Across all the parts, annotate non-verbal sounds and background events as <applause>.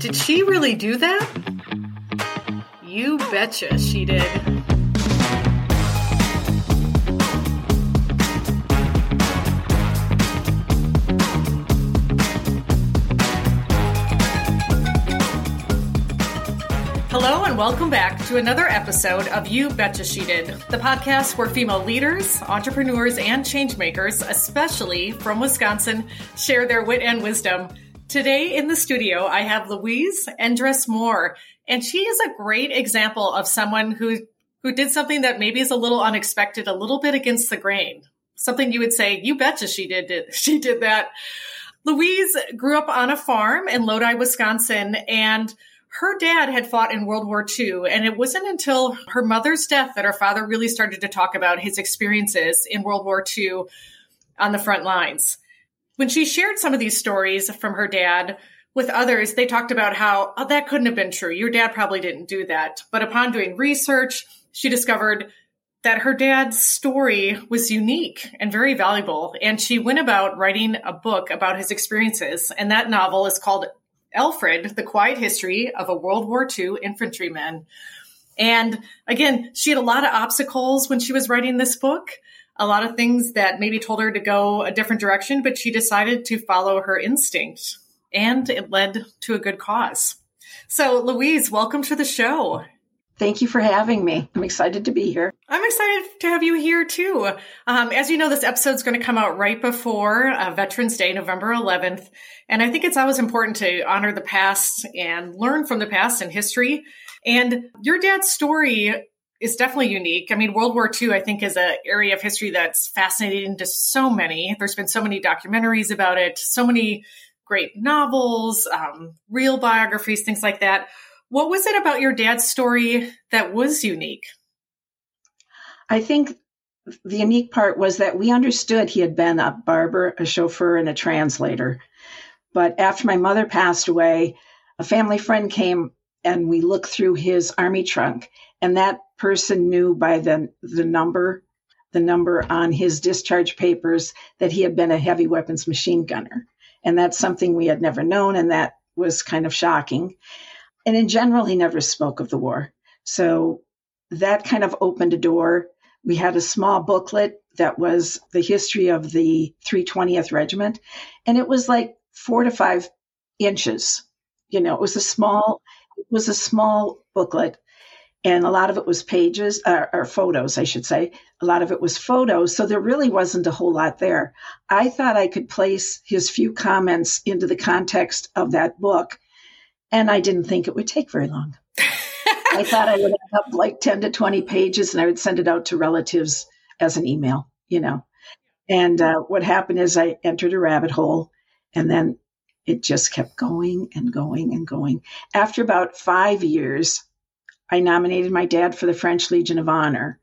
Did she really do that? You betcha she did. Hello and welcome back to another episode of You Betcha She Did, the podcast where female leaders, entrepreneurs, and changemakers, especially from Wisconsin, share their wit and wisdom. Today in the studio, I have Louise Endres Moore, and she is a great example of someone who who did something that maybe is a little unexpected, a little bit against the grain. Something you would say, "You betcha she did <laughs> She did that." Louise grew up on a farm in Lodi, Wisconsin, and her dad had fought in World War II, and it wasn't until her mother's death that her father really started to talk about his experiences in World War II on the front lines. When she shared some of these stories from her dad with others, they talked about how oh, that couldn't have been true. Your dad probably didn't do that. But upon doing research, she discovered that her dad's story was unique and very valuable. And she went about writing a book about his experiences. And that novel is called Alfred, The Quiet History of a World War II Infantryman. And again, she had a lot of obstacles when she was writing this book, a lot of things that maybe told her to go a different direction, but she decided to follow her instinct and it led to a good cause. So, Louise, welcome to the show. Thank you for having me. I'm excited to be here. I'm excited to have you here too. Um, as you know, this episode is going to come out right before uh, Veterans Day, November 11th. And I think it's always important to honor the past and learn from the past and history. And your dad's story is definitely unique. I mean, World War II, I think, is an area of history that's fascinating to so many. There's been so many documentaries about it, so many great novels, um, real biographies, things like that. What was it about your dad's story that was unique? I think the unique part was that we understood he had been a barber, a chauffeur, and a translator. But after my mother passed away, a family friend came and we looked through his army trunk, and that person knew by the, the number, the number on his discharge papers that he had been a heavy weapons machine gunner. And that's something we had never known, and that was kind of shocking. And in general, he never spoke of the war. So that kind of opened a door. We had a small booklet that was the history of the 320th Regiment, and it was like four to five inches. You know, it was a small, it was a small booklet, and a lot of it was pages uh, or photos, I should say. A lot of it was photos, so there really wasn't a whole lot there. I thought I could place his few comments into the context of that book and I didn't think it would take very long. <laughs> I thought I would have like 10 to 20 pages and I would send it out to relatives as an email, you know. And uh, what happened is I entered a rabbit hole and then it just kept going and going and going. After about five years, I nominated my dad for the French Legion of Honor,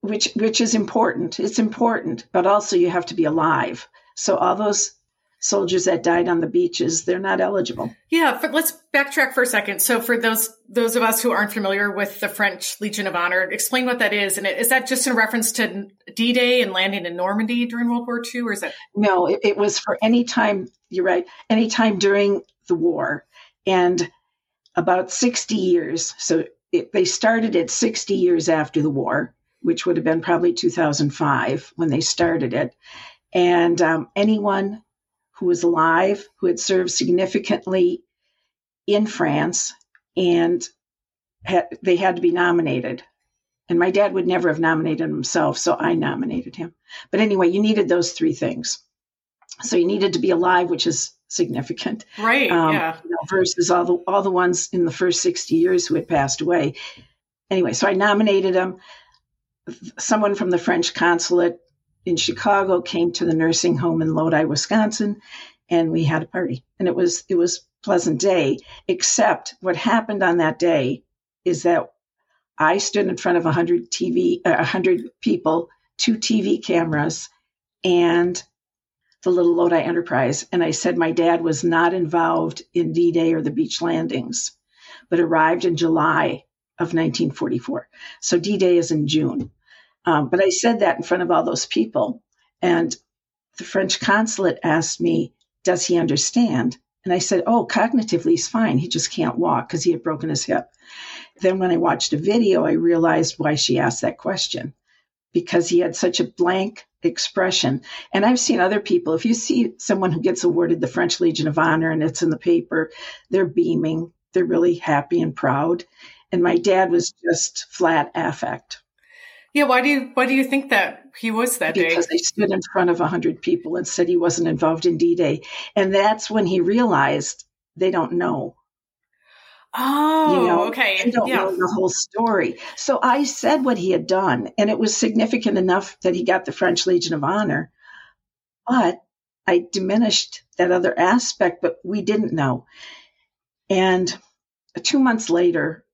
which which is important. It's important, but also you have to be alive. So all those soldiers that died on the beaches they're not eligible. Yeah for, let's backtrack for a second. So for those those of us who aren't familiar with the french legion of honor explain what that is. And is that just in reference to d-day and landing in normandy during world war ii or is it? No it, it was for any time you're right any time during the war. And about 60 years so it, they started it 60 years after the war which would have been probably 2005 when they started it and um, anyone who was alive, who had served significantly in France, and had, they had to be nominated. And my dad would never have nominated himself, so I nominated him. But anyway, you needed those three things. So you needed to be alive, which is significant, right? Um, yeah. You know, versus all the all the ones in the first sixty years who had passed away. Anyway, so I nominated him. Someone from the French consulate in Chicago came to the nursing home in Lodi, Wisconsin, and we had a party. And it was it was pleasant day, except what happened on that day is that I stood in front of 100 TV, uh, 100 people, two TV cameras, and the little Lodi Enterprise. And I said my dad was not involved in D Day or the beach landings, but arrived in July of 1944. So D Day is in June. Um, but I said that in front of all those people. And the French consulate asked me, Does he understand? And I said, Oh, cognitively, he's fine. He just can't walk because he had broken his hip. Then, when I watched a video, I realized why she asked that question because he had such a blank expression. And I've seen other people, if you see someone who gets awarded the French Legion of Honor and it's in the paper, they're beaming, they're really happy and proud. And my dad was just flat affect. Yeah, why do you why do you think that he was that because day? Because they stood in front of hundred people and said he wasn't involved in D-Day, and that's when he realized they don't know. Oh, you know, okay. I don't yeah. know the whole story. So I said what he had done, and it was significant enough that he got the French Legion of Honor. But I diminished that other aspect, but we didn't know. And two months later,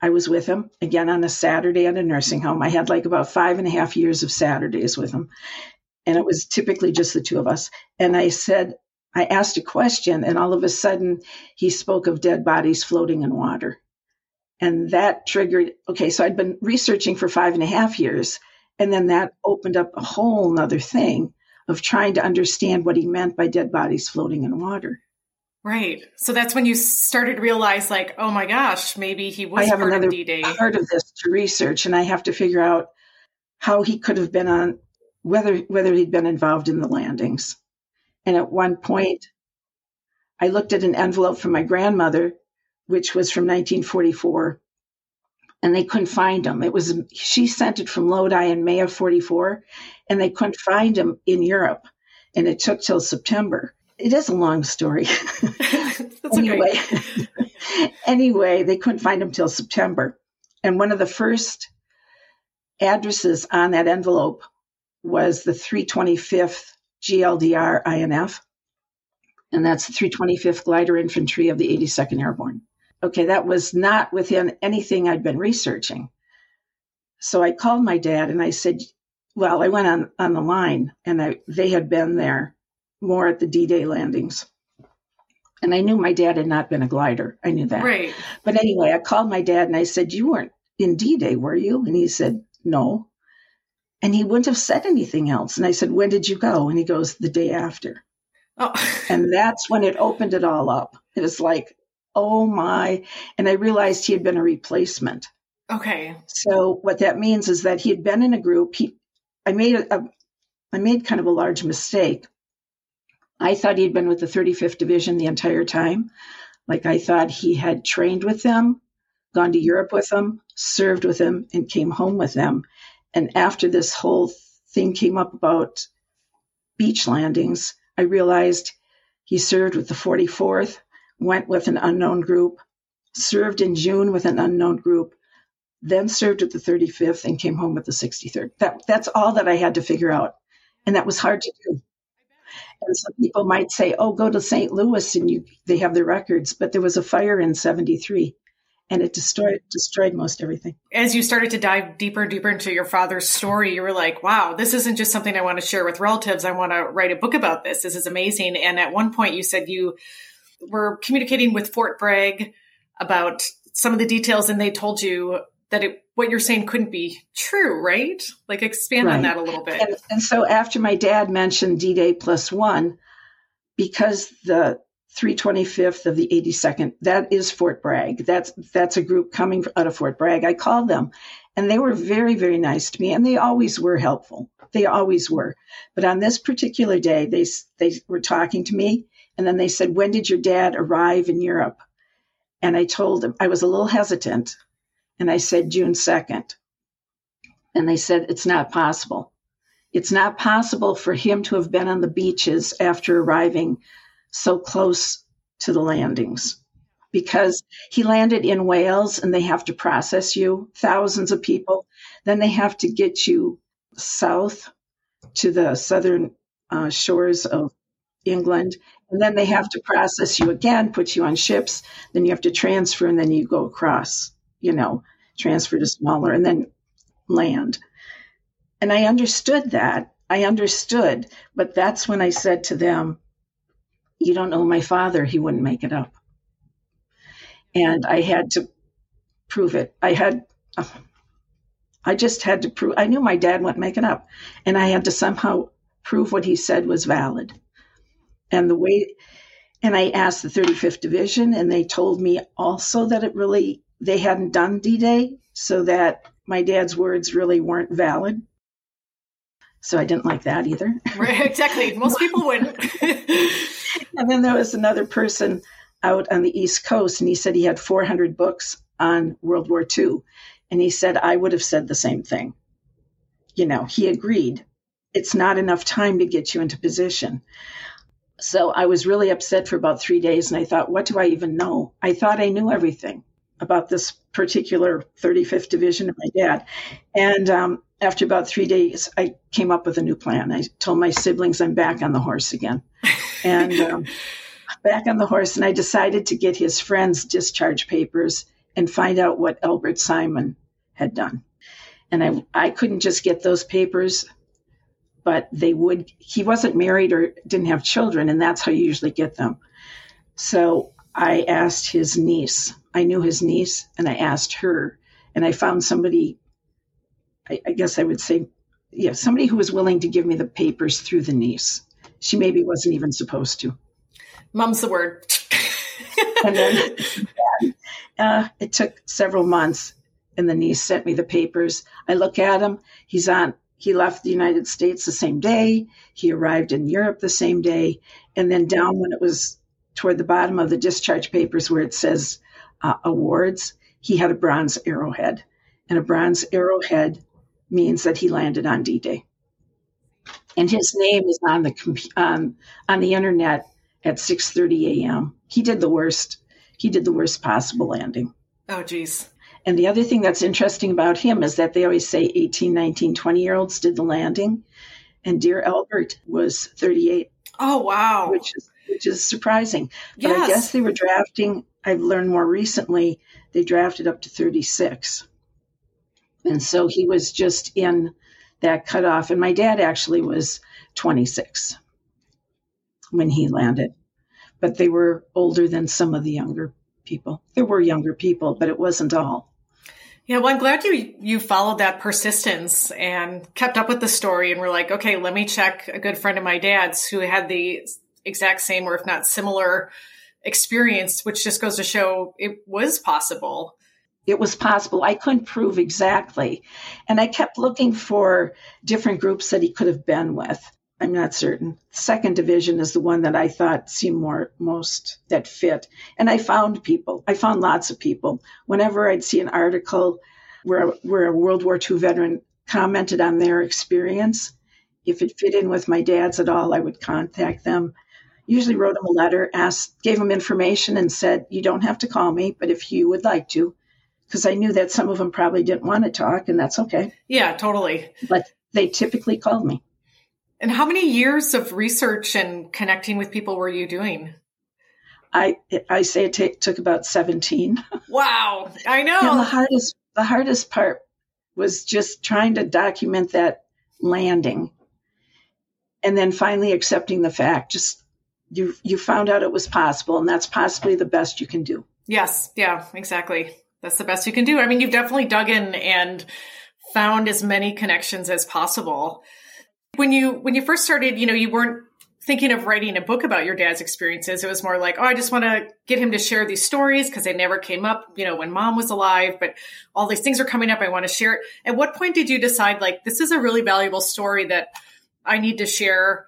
I was with him again on a Saturday at a nursing home. I had like about five and a half years of Saturdays with him. And it was typically just the two of us. And I said, I asked a question, and all of a sudden he spoke of dead bodies floating in water. And that triggered, okay, so I'd been researching for five and a half years. And then that opened up a whole nother thing of trying to understand what he meant by dead bodies floating in water. Right. So that's when you started to realize, like, oh my gosh, maybe he was I have part another of D-Day. part of this to research, and I have to figure out how he could have been on whether whether he'd been involved in the landings. And at one point, I looked at an envelope from my grandmother, which was from 1944, and they couldn't find him. It was she sent it from Lodi in May of 44, and they couldn't find him in Europe, and it took till September. It is a long story. <laughs> Anyway, <laughs> anyway, they couldn't find him till September. And one of the first addresses on that envelope was the 325th GLDR INF. And that's the 325th Glider Infantry of the 82nd Airborne. Okay, that was not within anything I'd been researching. So I called my dad and I said, well, I went on, on the line and I, they had been there more at the D Day landings. And I knew my dad had not been a glider. I knew that. Right. But anyway, I called my dad and I said, You weren't in D Day, were you? And he said, No. And he wouldn't have said anything else. And I said, When did you go? And he goes, The day after. Oh. And that's when it opened it all up. It was like, Oh my. And I realized he had been a replacement. okay. So what that means is that he had been in a group. He, I made a, a I made kind of a large mistake. I thought he'd been with the 35th Division the entire time. Like I thought he had trained with them, gone to Europe with them, served with them, and came home with them. And after this whole thing came up about beach landings, I realized he served with the 44th, went with an unknown group, served in June with an unknown group, then served with the 35th, and came home with the 63rd. That, that's all that I had to figure out. And that was hard to do. And some people might say, "Oh, go to St. Louis and you they have the records." But there was a fire in '73, and it destroyed destroyed most everything. As you started to dive deeper and deeper into your father's story, you were like, wow, this isn't just something I want to share with relatives. I want to write a book about this. This is amazing. And at one point, you said you were communicating with Fort Bragg about some of the details, and they told you that it, what you're saying couldn't be true, right? Like expand on that a little bit. And, and so after my dad mentioned D-Day plus one, because the 325th of the 82nd, that is Fort Bragg. That's that's a group coming out of Fort Bragg. I called them, and they were very very nice to me, and they always were helpful. They always were. But on this particular day, they they were talking to me, and then they said, "When did your dad arrive in Europe?" And I told them I was a little hesitant, and I said June 2nd. And they said it's not possible. It's not possible for him to have been on the beaches after arriving so close to the landings because he landed in Wales and they have to process you, thousands of people. Then they have to get you south to the southern uh, shores of England. And then they have to process you again, put you on ships. Then you have to transfer and then you go across, you know, transfer to smaller and then land. And I understood that. I understood. But that's when I said to them, You don't know my father. He wouldn't make it up. And I had to prove it. I had, <sighs> I just had to prove, I knew my dad wouldn't make it up. And I had to somehow prove what he said was valid. And the way, And I asked the 35th Division, and they told me also that it really, they hadn't done D Day, so that my dad's words really weren't valid. So I didn't like that either. <laughs> Right, exactly. Most people wouldn't. <laughs> and then there was another person out on the East Coast, and he said he had 400 books on World War II. And he said, I would have said the same thing. You know, he agreed. It's not enough time to get you into position. So I was really upset for about three days, and I thought, what do I even know? I thought I knew everything about this particular 35th Division of my dad. And um, after about three days, I came up with a new plan. I told my siblings I'm back on the horse again. <laughs> And um, back on the horse, and I decided to get his friend's discharge papers and find out what Elbert Simon had done. And I, I couldn't just get those papers, but they would, he wasn't married or didn't have children, and that's how you usually get them. So I asked his niece. I knew his niece, and I asked her, and I found somebody. I, I guess I would say, yeah, somebody who was willing to give me the papers through the niece. She maybe wasn't even supposed to. Mum's the word. <laughs> and then uh, it took several months, and the niece sent me the papers. I look at him. He's on. He left the United States the same day. He arrived in Europe the same day, and then down when it was toward the bottom of the discharge papers where it says uh, awards, he had a bronze arrowhead. And a bronze arrowhead means that he landed on D Day. And his name is on the um, on the internet at 6:30 a.m. He did the worst. He did the worst possible landing. Oh, geez. And the other thing that's interesting about him is that they always say 18, 19, 20 year olds did the landing, and dear Albert was 38. Oh, wow. Which is which is surprising. Yes. But. I guess they were drafting, I've learned more recently, they drafted up to 36. And so he was just in that cutoff. And my dad actually was 26 when he landed, but they were older than some of the younger people. There were younger people, but it wasn't all. Yeah, well, I'm glad you you followed that persistence and kept up with the story and were like, okay, let me check a good friend of my dad's who had the exact same or if not similar experience, which just goes to show it was possible. It was possible. I couldn't prove exactly. And I kept looking for different groups that he could have been with. I'm not certain. Second division is the one that I thought seemed more most that fit. And I found people. I found lots of people. Whenever I'd see an article where where a World War II veteran commented on their experience, if it fit in with my dad's at all, I would contact them usually wrote him a letter, asked, gave him information, and said, "You don't have to call me, but if you would like to," because I knew that some of them probably didn't want to talk, and that's okay. Yeah, totally. But they typically called me. And how many years of research and connecting with people were you doing? I I say it t- took about seventeen. <laughs> Wow, I know. And the hardest the hardest part was just trying to document that landing, and then finally accepting the fact. Just you you found out it was possible and that's possibly the best you can do yes yeah exactly that's the best you can do. I mean you've definitely dug in and found as many connections as possible. When you when you first started you know you weren't thinking of writing a book about your dad's experiences. It was more like oh i just want to get him to share these stories because they never came up you know when mom was alive but all these things are coming up i want to share it. At what point did you decide like this is a really valuable story that i need to share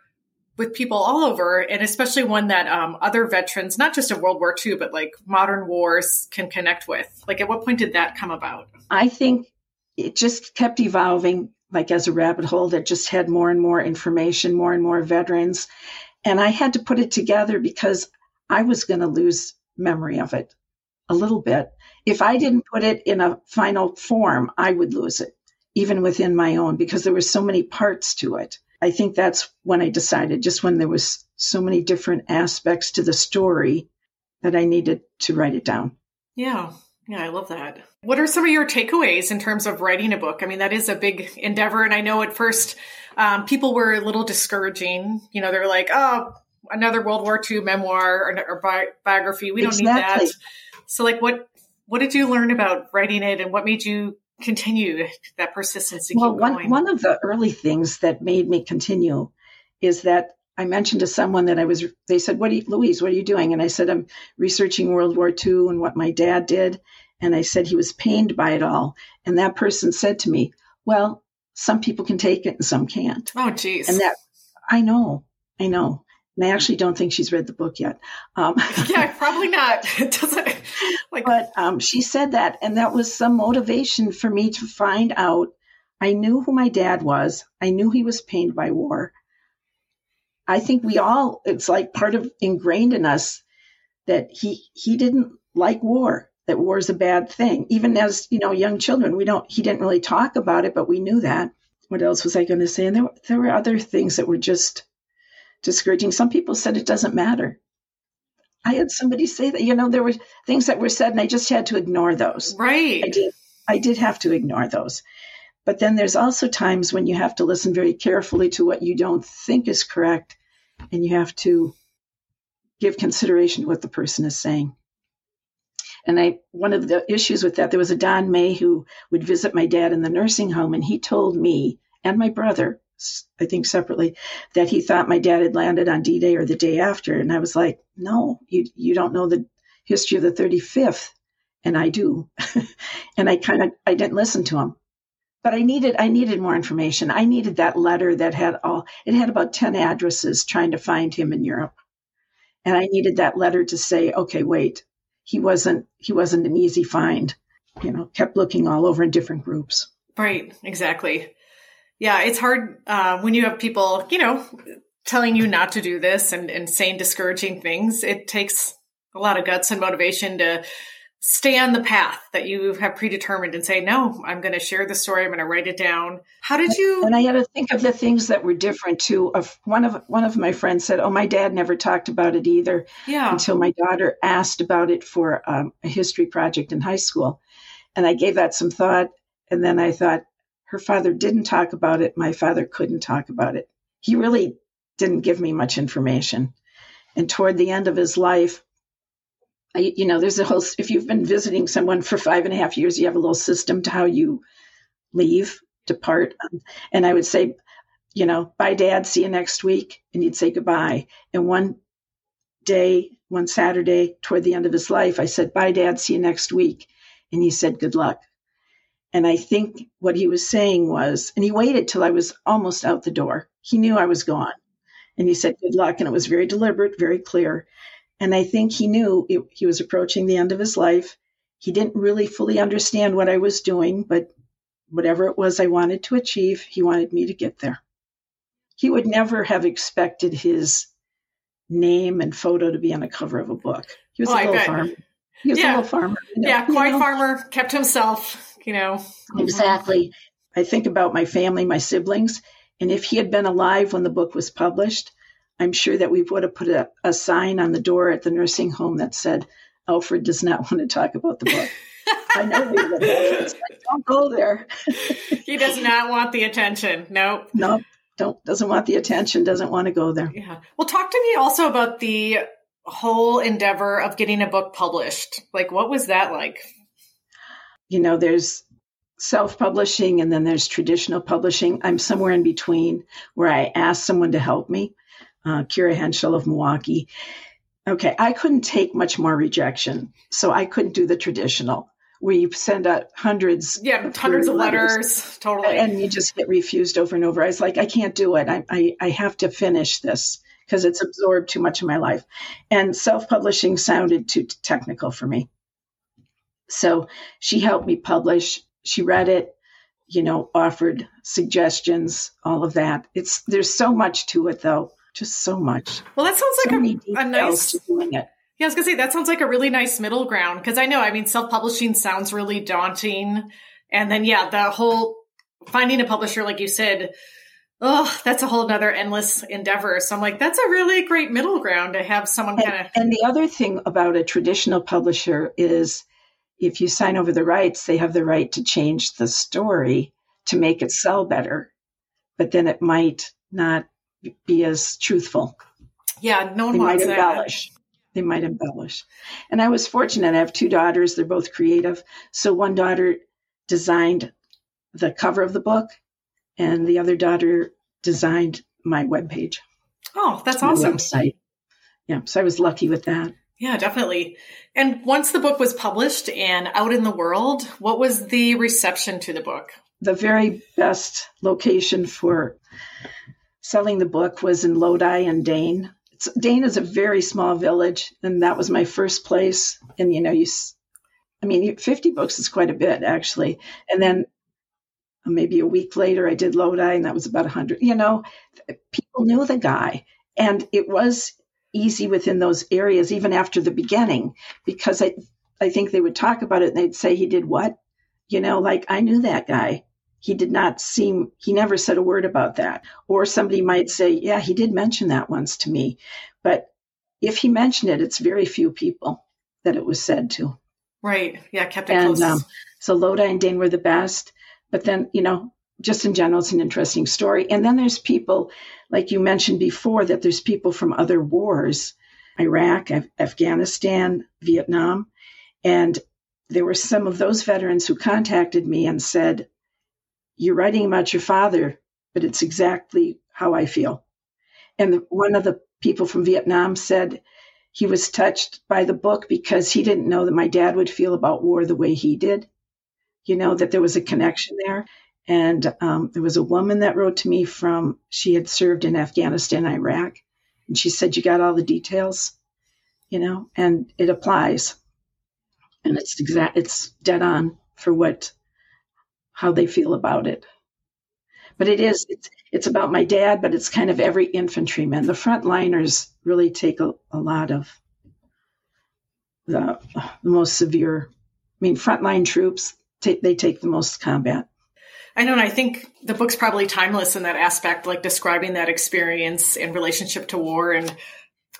with people all over, and especially one that um, other veterans, not just of World War II, but like modern wars, can connect with. Like, at what point did that come about? I think it just kept evolving, like as a rabbit hole that just had more and more information, more and more veterans. And I had to put it together because I was going to lose memory of it a little bit. If I didn't put it in a final form, I would lose it, even within my own, because there were so many parts to it. I think that's when I decided, just when there was so many different aspects to the story that I needed to write it down. Yeah. Yeah, I love that. What are some of your takeaways in terms of writing a book? I mean, that is a big endeavor. And I know at first um, people were a little discouraging. You know, they're like, oh, another World War II memoir or, or bi- biography. We don't exactly. need that. So, like, what what did you learn about writing it, and what made you continue that persistence to well, keep one, going? One of the early things that made me continue is that I mentioned to someone that I was, they said, What are you, Louise, what are you doing? And I said, I'm researching World War II and what my dad did. And I said he was pained by it all. And that person said to me, Well, some people can take it and some can't. Oh, geez. And that, I know, I know. And I actually don't think she's read the book yet. Um, <laughs> yeah, probably not. <laughs> It doesn't like. But um, she said that, and that was some motivation for me to find out. I knew who my dad was. I knew he was pained by war. I think we all. It's like part of ingrained in us that he he didn't like war. That war is a bad thing. Even as you know, young children, we don't. He didn't really talk about it, but we knew that. What else was I going to say? And there, there were other things that were just discouraging. Some people said it doesn't matter. I had somebody say that, you know, there were things that were said and I just had to ignore those. Right. I did, I did have to ignore those. But then there's also times when you have to listen very carefully to what you don't think is correct and you have to give consideration to what the person is saying. And I, one of the issues with that, there was a Don May who would visit my dad in the nursing home, and he told me and my brother I think separately, that he thought my dad had landed on D Day or the day after. And I was like, no, you, you don't know the history of the 35th. And I do. <laughs> and I kind of, I didn't listen to him. But I needed, I needed more information. I needed that letter that had all, it had about 10 addresses trying to find him in Europe. And I needed that letter to say, okay, wait, he wasn't, he wasn't an easy find. You know, kept looking all over in different groups. Right, exactly yeah, it's hard uh, when you have people, you know, telling you not to do this and, and saying discouraging things. It takes a lot of guts and motivation to stay on the path that you have predetermined and say, no, I'm going to share the story. I'm going to write it down. How did you? And I had to think of the things that were different too. Of one of one of my friends said, "Oh, my dad never talked about it either." Yeah. Until my daughter asked about it for um, a history project in high school, and I gave that some thought. And then I thought, her father didn't talk about it. My father couldn't talk about it. He really didn't give me much information. And toward the end of his life, I, you know, there's a whole, if you've been visiting someone for five and a half years, you have a little system to how you leave, depart. And I would say, you know, bye, dad, see you next week. And he'd say goodbye. And one day, one Saturday, toward the end of his life, I said, bye, dad, see you next week. And he said, good luck. And I think what he was saying was, and he waited till I was almost out the door. He knew I was gone. And he said, Good luck. And it was very deliberate, very clear. And I think he knew it, he was approaching the end of his life. He didn't really fully understand what I was doing, but whatever it was I wanted to achieve, he wanted me to get there. He would never have expected his name and photo to be on the cover of a book. He was oh, a little farmer. He was yeah. a little farmer. You know, yeah, quiet you know? farmer, kept himself you know. Exactly. I think about my family, my siblings, and if he had been alive when the book was published, I'm sure that we would have put a, a sign on the door at the nursing home that said, Alfred does not want to talk about the book. I know we would have. Like, don't go there. <laughs> he does not want the attention. No. No, don't doesn't want the attention, doesn't want to go there. Yeah. Well, talk to me also about the whole endeavor of getting a book published. Like what was that like? You know, there's self publishing and then there's traditional publishing. I'm somewhere in between where I asked someone to help me, uh, Kira Henschel of Milwaukee. Okay, I couldn't take much more rejection, so I couldn't do the traditional where you send out hundreds, yeah, hundreds of letters, letters, totally, and you just get refused over and over. I was like, I can't do it. I I, I have to finish this because it's absorbed too much of my life, and self publishing sounded too technical for me. So she helped me publish. She read it, you know, offered suggestions, all of that. It's there's so much to it though, just so much. Well, that sounds so like a, a nice doing it. Yeah, I was gonna say that sounds like a really nice middle ground because I know, I mean, self-publishing sounds really daunting, and then yeah, the whole finding a publisher, like you said, oh, that's a whole other endless endeavor. So I'm like, that's a really great middle ground to have someone kind of. And the other thing about a traditional publisher is if you sign over the rights, they have the right to change the story to make it sell better, but then it might not be as truthful. Yeah, no one they wants might embellish. That. They might embellish. And I was fortunate. I have two daughters. They're both creative. So one daughter designed the cover of the book, and the other daughter designed my webpage. Oh, that's awesome. Website. Yeah, so I was lucky with that. Yeah, definitely. And once the book was published and out in the world, what was the reception to the book? The very best location for selling the book was in Lodi and Dane. It's, Dane is a very small village, and that was my first place. And you know, you, I mean, 50 books is quite a bit actually. And then uh, maybe a week later, I did Lodi, and that was about 100. You know, people knew the guy, and it was easy within those areas, even after the beginning, because I, I think they would talk about it and they'd say, he did what? You know, like I knew that guy. He did not seem, he never said a word about that. Or somebody might say, yeah, he did mention that once to me. But if he mentioned it, it's very few people that it was said to. Right. Yeah, kept it and, close. Um, so Lodi and Dane were the best. But then, you know, just in general, it's an interesting story. And then there's people, like you mentioned before, that there's people from other wars Iraq, Af- Afghanistan, Vietnam. And there were some of those veterans who contacted me and said, You're writing about your father, but it's exactly how I feel. And the, one of the people from Vietnam said he was touched by the book because he didn't know that my dad would feel about war the way he did. You know, that there was a connection there. And um, there was a woman that wrote to me from, she had served in Afghanistan, Iraq. And she said, You got all the details, you know, and it applies. And it's exact, it's dead on for what, how they feel about it. But it is, it's, it's about my dad, but it's kind of every infantryman. The frontliners really take a, a lot of the, the most severe, I mean, frontline troops, they take the most combat. I know, and I think the book's probably timeless in that aspect, like describing that experience in relationship to war. And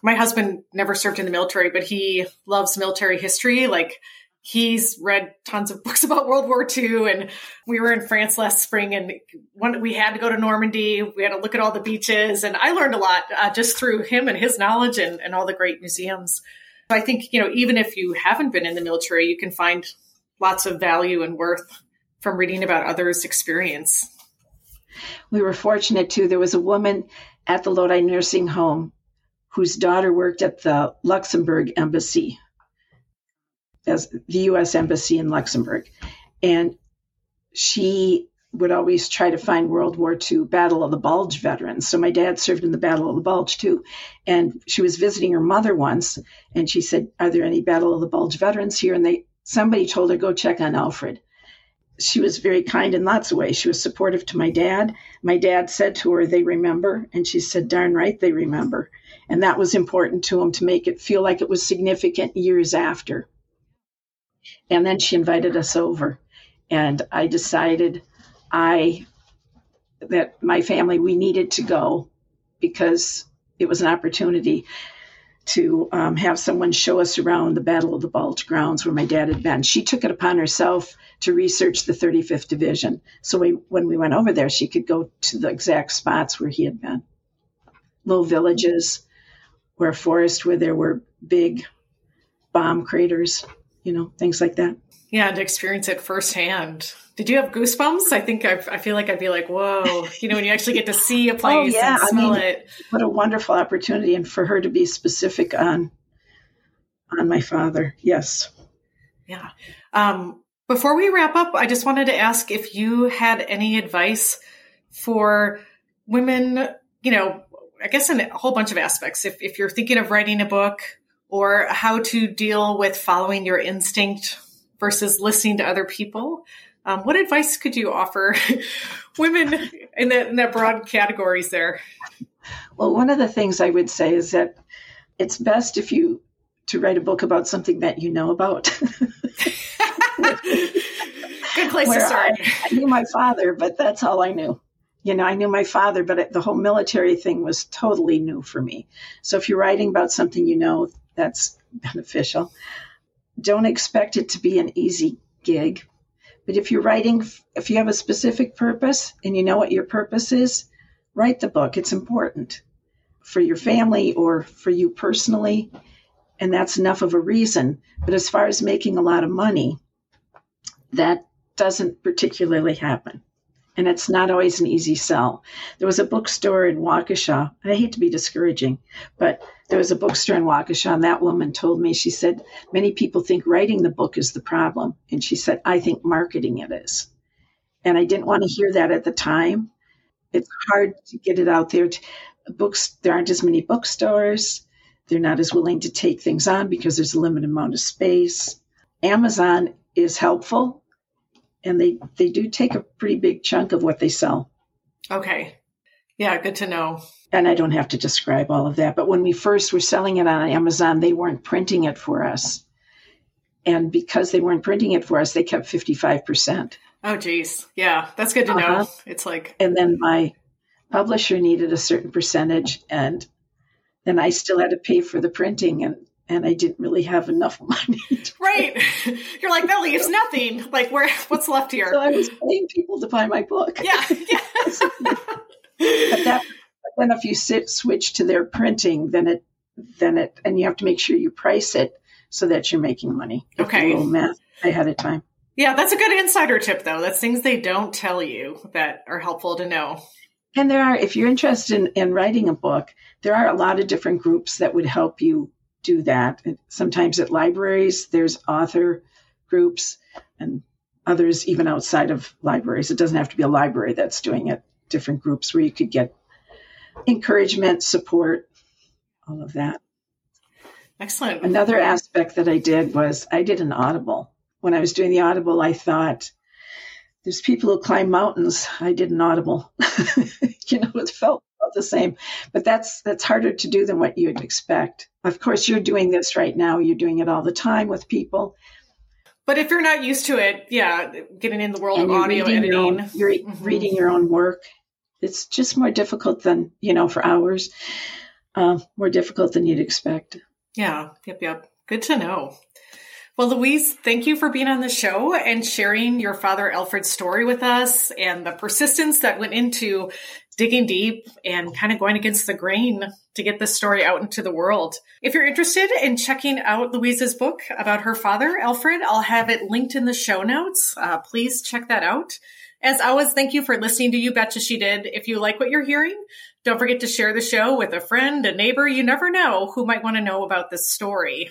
my husband never served in the military, but he loves military history. Like he's read tons of <laughs> books about World War II, and we were in France last spring, and one, we had to go to Normandy. We had to look at all the beaches, and I learned a lot uh, just through him and his knowledge and, and all the great museums. I think you know, even if you haven't been in the military, you can find lots of value and worth from reading about others' experience. We were fortunate too. There was a woman at the Lodi nursing home whose daughter worked at the Luxembourg embassy, as the U.S. embassy in Luxembourg, and she would always try to find World War II Battle of the Bulge veterans. So my dad served in the Battle of the Bulge too. And she was visiting her mother once and she said, Are there any Battle of the Bulge veterans here? And they somebody told her, Go check on Alfred she was very kind in lots of ways. She was supportive to my dad. My dad said to her, They remember. And she said, Darn right, they remember. And that was important to him to make it feel like it was significant years after. And then she invited us over. And I decided I that my family we needed to go because it was an opportunity to um, have someone show us around the Battle of the Bulge grounds where my dad had been. She took it upon herself to research the 35th Division. So we, when we went over there, she could go to the exact spots where he had been. Little villages or a forest where there were big bomb craters, you know, things like that. Yeah, to experience it firsthand. Did you have goosebumps? I think I, I feel like I'd be like, whoa, you know, when you actually get to see a <laughs> oh, place oh, yeah. and smell I mean, it. What a wonderful opportunity. And for her to be specific on on my father. Yes. Yeah. Um, before we wrap up, I just wanted to ask if you had any advice for women, you know, I guess in a whole bunch of aspects. If, if you're thinking of writing a book or how to deal with following your instinct versus listening to other people, um, what advice could you offer <laughs> women in that, in that broad categories there? Well, one of the things I would say is that it's best if you to write a book about something that you know about. <laughs> Good place to start. I, I, knew my father, but that's all I knew. You know, I knew my father, but the whole military thing was totally new for me. So if you're writing about something you know, that's beneficial. Don't expect it to be an easy gig but if you're writing, if you have a specific purpose and you know what your purpose is, write the book. It's important for your family or for you personally. And that's enough of a reason. But as far as making a lot of money, that doesn't particularly happen. And it's not always an easy sell. There was a bookstore in Waukesha, and I hate to be discouraging, but there was a bookstore in Waukesha, and that woman told me, she said, many people think writing the book is the problem. And she said, I think marketing it is. And I didn't want to hear that at the time. It's hard to get it out there. Books, there aren't as many bookstores. They're not as willing to take things on because there's a limited amount of space. Amazon is helpful and they they do take a pretty big chunk of what they sell. Okay. Yeah, good to know. And I don't have to describe all of that, but when we first were selling it on Amazon, they weren't printing it for us. And because they weren't printing it for us, they kept 55%. Oh geez. Yeah, that's good to uh-huh. know. It's like And then my publisher needed a certain percentage and then I still had to pay for the printing and and I didn't really have enough <laughs> money. right. You're like, that leaves nothing. Like, where? What's left here? So I was paying people to buy my book. Yeah. <laughs> yeah. but that, then if you sit, switch to their printing, then it, then it, and you have to make sure you price it so that you're making money. Okay. A little math ahead of time. Yeah, that's a good insider tip, though. That's things they don't tell you that are helpful to know. And there are, if you're interested in, in writing a book, there are a lot of different groups that would help you do that. Sometimes at libraries, there's author groups and others even outside of libraries. It doesn't have to be a library that's doing it, different groups where you could get encouragement, support, all of that. Excellent. Another aspect that I did was I did an audible. When I was doing the audible, I thought, there's people who climb mountains. I did an audible. <laughs> you know, it felt the same, but that's that's harder to do than what you'd expect. Of course, you're doing this right now. You're doing it all the time with people. But if you're not used to it, yeah, getting in the world and of audio editing, your own, you're mm-hmm. reading your own work. It's just more difficult than you know for hours. Uh, more difficult than you'd expect. Yeah. Yep. Yep. Good to know. Well, Louise, thank you for being on the show and sharing your father Alfred's story with us and the persistence that went into digging deep and kind of going against the grain to get this story out into the world. If you're interested in checking out Louise's book about her father, Alfred, I'll have it linked in the show notes. Uh, please check that out. As always, thank you for listening to You Betcha She Did. If you like what you're hearing, don't forget to share the show with a friend, a neighbor, you never know who might want to know about this story.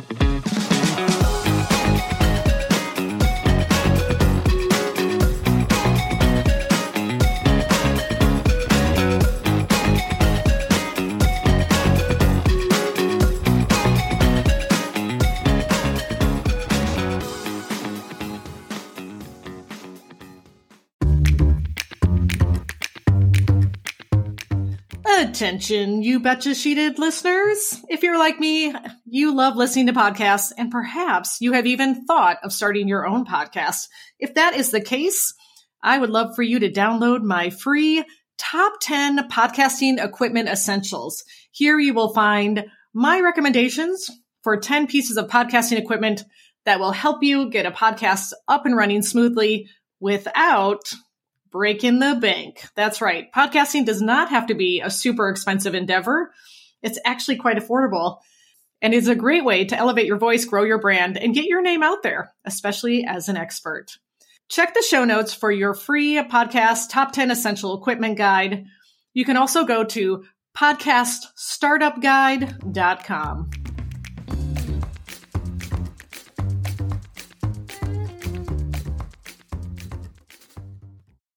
Attention, you betcha she did listeners. If you're like me, you love listening to podcasts and perhaps you have even thought of starting your own podcast. If that is the case, I would love for you to download my free top 10 podcasting equipment essentials. Here you will find my recommendations for 10 pieces of podcasting equipment that will help you get a podcast up and running smoothly without breaking the bank. That's right. Podcasting does not have to be a super expensive endeavor. It's actually quite affordable and is a great way to elevate your voice, grow your brand, and get your name out there, especially as an expert. Check the show notes for your free podcast top 10 essential equipment guide. You can also go to podcaststartupguide.com.